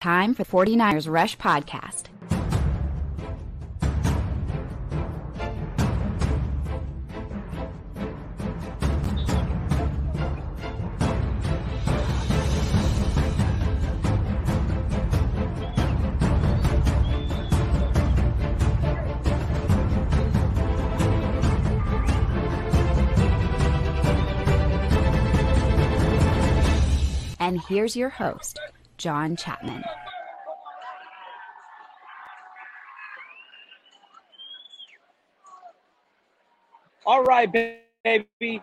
Time for 49ers Rush Podcast. And here's your host, John Chapman. All right, baby.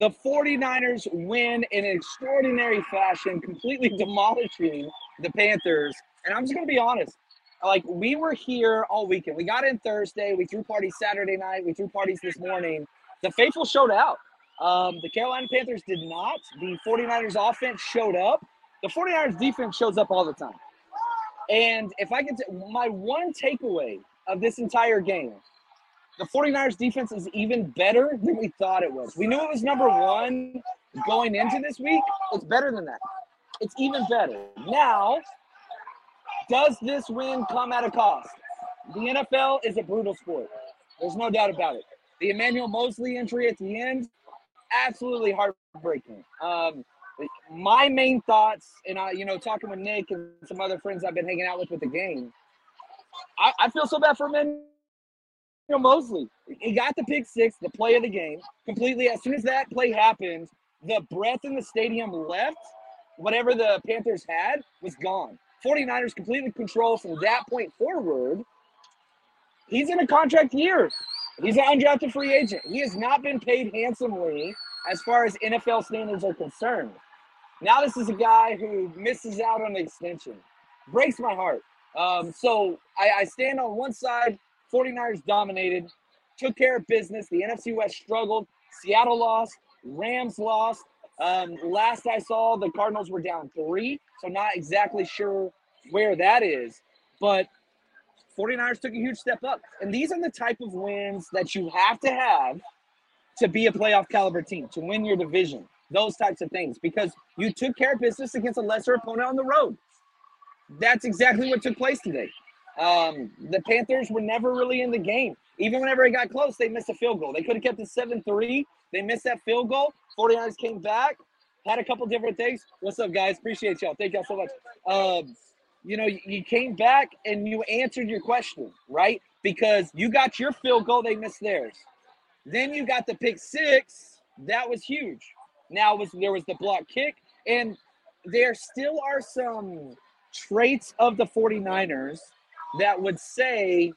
The 49ers win in an extraordinary fashion, completely demolishing the Panthers. And I'm just going to be honest. Like, we were here all weekend. We got in Thursday. We threw parties Saturday night. We threw parties this morning. The faithful showed out. Um, the Carolina Panthers did not. The 49ers offense showed up. The 49ers defense shows up all the time. And if I could, t- my one takeaway of this entire game, the 49ers defense is even better than we thought it was. We knew it was number one going into this week. It's better than that. It's even better. Now, does this win come at a cost? The NFL is a brutal sport. There's no doubt about it. The Emmanuel Moseley injury at the end, absolutely heartbreaking. Um, my main thoughts, and I, you know, talking with Nick and some other friends I've been hanging out with with the game, I, I feel so bad for Emmanuel Moseley. He got the pick six, the play of the game, completely. As soon as that play happened, the breath in the stadium left. Whatever the Panthers had was gone. 49ers completely control from that point forward. He's in a contract year. He's an undrafted free agent. He has not been paid handsomely as far as NFL standards are concerned. Now this is a guy who misses out on the extension. Breaks my heart. Um, so I, I stand on one side. 49ers dominated, took care of business. The NFC West struggled. Seattle lost. Rams lost. Um, last I saw, the Cardinals were down three. So not exactly sure where that is. But 49ers took a huge step up. And these are the type of wins that you have to have to be a playoff caliber team, to win your division, those types of things, because you took care of business against a lesser opponent on the road. That's exactly what took place today. Um, the Panthers were never really in the game. Even whenever it got close, they missed a field goal. They could have kept it 7 3. They missed that field goal. 49ers came back, had a couple different things. What's up, guys? Appreciate y'all. Thank y'all so much. Um, you know, you came back and you answered your question, right? Because you got your field goal, they missed theirs. Then you got the pick six. That was huge. Now was there was the block kick, and there still are some traits of the 49ers that would say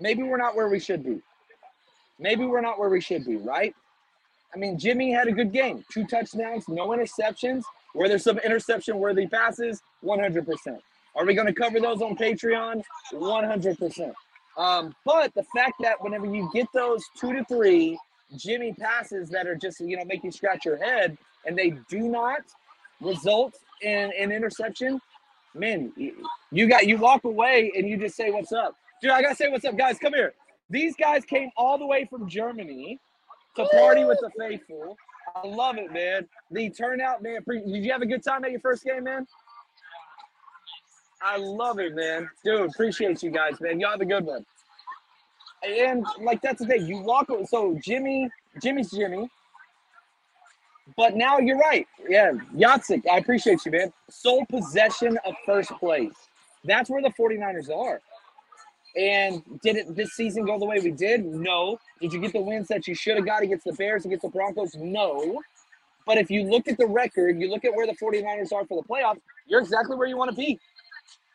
maybe we're not where we should be. Maybe we're not where we should be, right? I mean, Jimmy had a good game. Two touchdowns, no interceptions. Were there some interception worthy passes? 100%. Are we going to cover those on Patreon? 100%. Um, but the fact that whenever you get those two to three Jimmy passes that are just, you know, make you scratch your head and they do not result in an interception, man, you got you walk away and you just say what's up. Dude, I gotta say what's up, guys. Come here. These guys came all the way from Germany to party with the faithful. I love it, man. The turnout, man. Did you have a good time at your first game, man? I love it, man. Dude, appreciate you guys, man. Y'all have a good one. And like that's the thing. You walk so Jimmy, Jimmy's Jimmy. But now you're right. Yeah, Yatsik, I appreciate you, man. Sole possession of first place. That's where the 49ers are. And did it this season go the way we did? No. Did you get the wins that you should have got against the Bears, against the Broncos? No. But if you look at the record, you look at where the 49ers are for the playoffs, you're exactly where you want to be.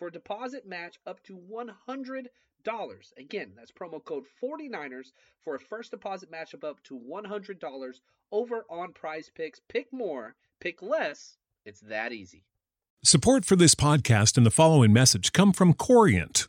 for a deposit match up to $100. Again, that's promo code 49ers for a first deposit match of up to $100 over on prize picks. Pick more, pick less. It's that easy. Support for this podcast and the following message come from Corient.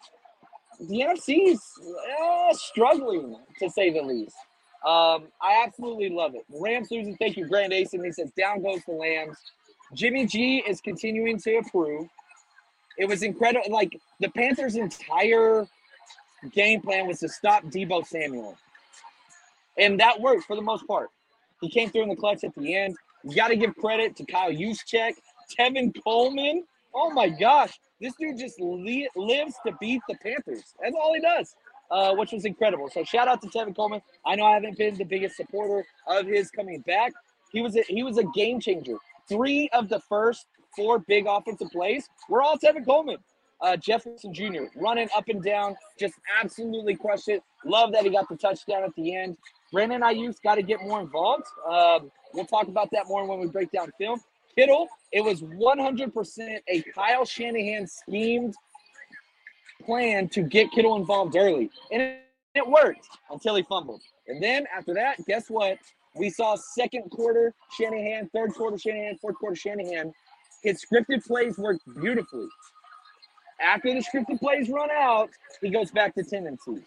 the NFC's uh, struggling to say the least. Um, I absolutely love it. Rams losing. Thank you, Grand Ace. And he says, down goes the Lambs. Jimmy G is continuing to improve. It was incredible. Like the Panthers' entire game plan was to stop Deebo Samuel. And that worked for the most part. He came through in the clutch at the end. You got to give credit to Kyle Juszczyk, Tevin Coleman. Oh my gosh. This dude just li- lives to beat the Panthers. That's all he does, uh, which was incredible. So shout out to Tevin Coleman. I know I haven't been the biggest supporter of his coming back. He was a, he was a game changer. Three of the first four big offensive plays were all Tevin Coleman. Uh, Jeff Wilson Jr. running up and down, just absolutely crushed it. Love that he got the touchdown at the end. Brandon Aiyuk's got to get more involved. Um, we'll talk about that more when we break down film. Kittle, it was 100% a Kyle Shanahan schemed plan to get Kittle involved early. And it, worked until he fumbled. And then after that, guess what? We saw second quarter Shanahan, third quarter Shanahan, fourth quarter Shanahan. His scripted plays worked beautifully. After the scripted plays run out, he goes back to tendencies.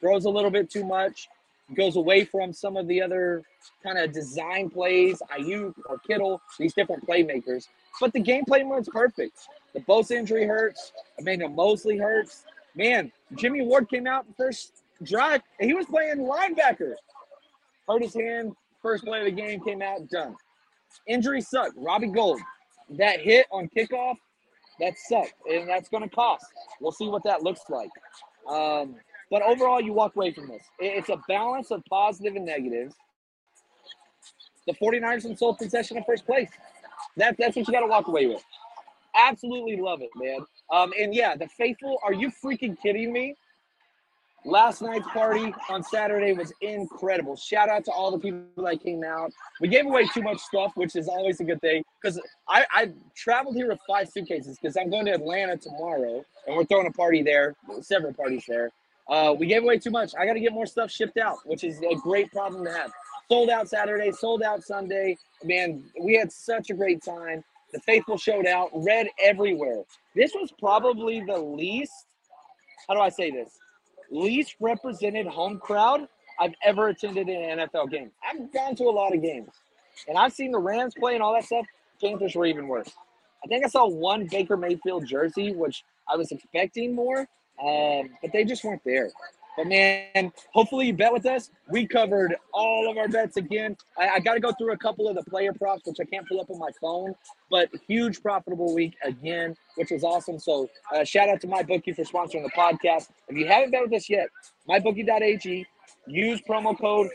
Throws a little bit too much, goes away from some of the other kind of design plays, Aiyuk or Kittle, these different playmakers. But the game plan was perfect. The Bosa injury hurts. Emmanuel Moseley hurts. Man, Jimmy Ward came out first drive he was playing linebacker. Hurt his hand. First play of the game came out, done. Injury sucked. Robbie Gould, that hit on kickoff, that sucked. And that's going to cost. We'll see what that looks like. Um, but overall, you walk away from this. It's a balance of positive and negatives. The 49ers in sole possession of first place. That, that's what you got to walk away with. Absolutely love it, man. Um, and yeah, the faithful, are you freaking kidding me? Last night's party on Saturday was incredible. Shout out to all the people that came out. We gave away too much stuff, which is always a good thing because I, I traveled here with five suitcases because I'm going to Atlanta tomorrow and we're throwing a party there, several parties there. Uh, we gave away too much. I got to get more stuff shipped out, which is a great problem to have. Sold out Saturday, sold out Sunday. Man, we had such a great time. The faithful showed out, red everywhere. This was probably the least, how do I say this? Least represented home crowd I've ever attended in an NFL game. I've gone to a lot of games and I've seen the Rams play and all that stuff. Panthers were even worse. I think I saw one Baker Mayfield jersey, which I was expecting more, um, but they just weren't there. But man, hopefully you bet with us. We covered all of our bets again. I, I got to go through a couple of the player props, which I can't pull up on my phone, but huge profitable week again, which was awesome. So uh, shout out to my bookie for sponsoring the podcast. If you haven't bet with us yet, mybookie.ag, use promo code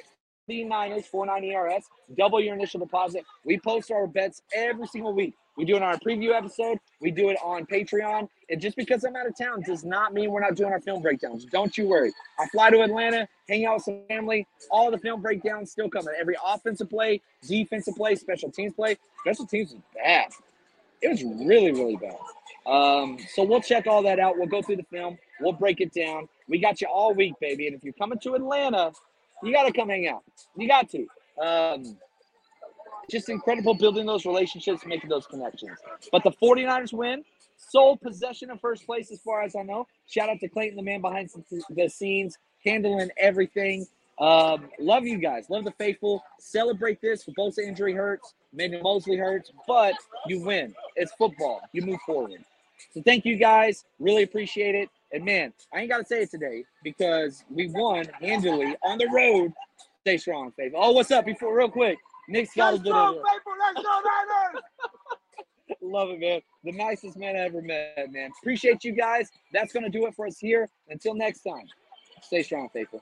C9ers 49ERS, double your initial deposit. We post our bets every single week. We do it on our preview episode. We do it on Patreon. And just because I'm out of town does not mean we're not doing our film breakdowns. Don't you worry. I fly to Atlanta, hang out with some family. All the film breakdowns still coming. Every offensive play, defensive play, special teams play. Special teams was bad. It was really, really bad. Um, so we'll check all that out. We'll go through the film. We'll break it down. We got you all week, baby. And if you're coming to Atlanta, you got to come hang out. You got to. Um, just incredible building those relationships, making those connections. But the 49ers win, sole possession of first place as far as I know. Shout out to Clayton, the man behind the scenes, handling everything. Um, love you guys. Love the faithful. Celebrate this. Bosa injury hurts. Maybe Moseley hurts, but you win. It's football. You move forward. So thank you guys. Really appreciate it. And man, I ain't got to say it today because we won handily on the road. Stay strong, faith. Oh, what's up? Before, real quick. Nick's got to get it. Let's go, Niners! Love it, man. The nicest man I ever met, man. Appreciate you guys. That's going to do it for us here. Until next time, stay strong, faithful.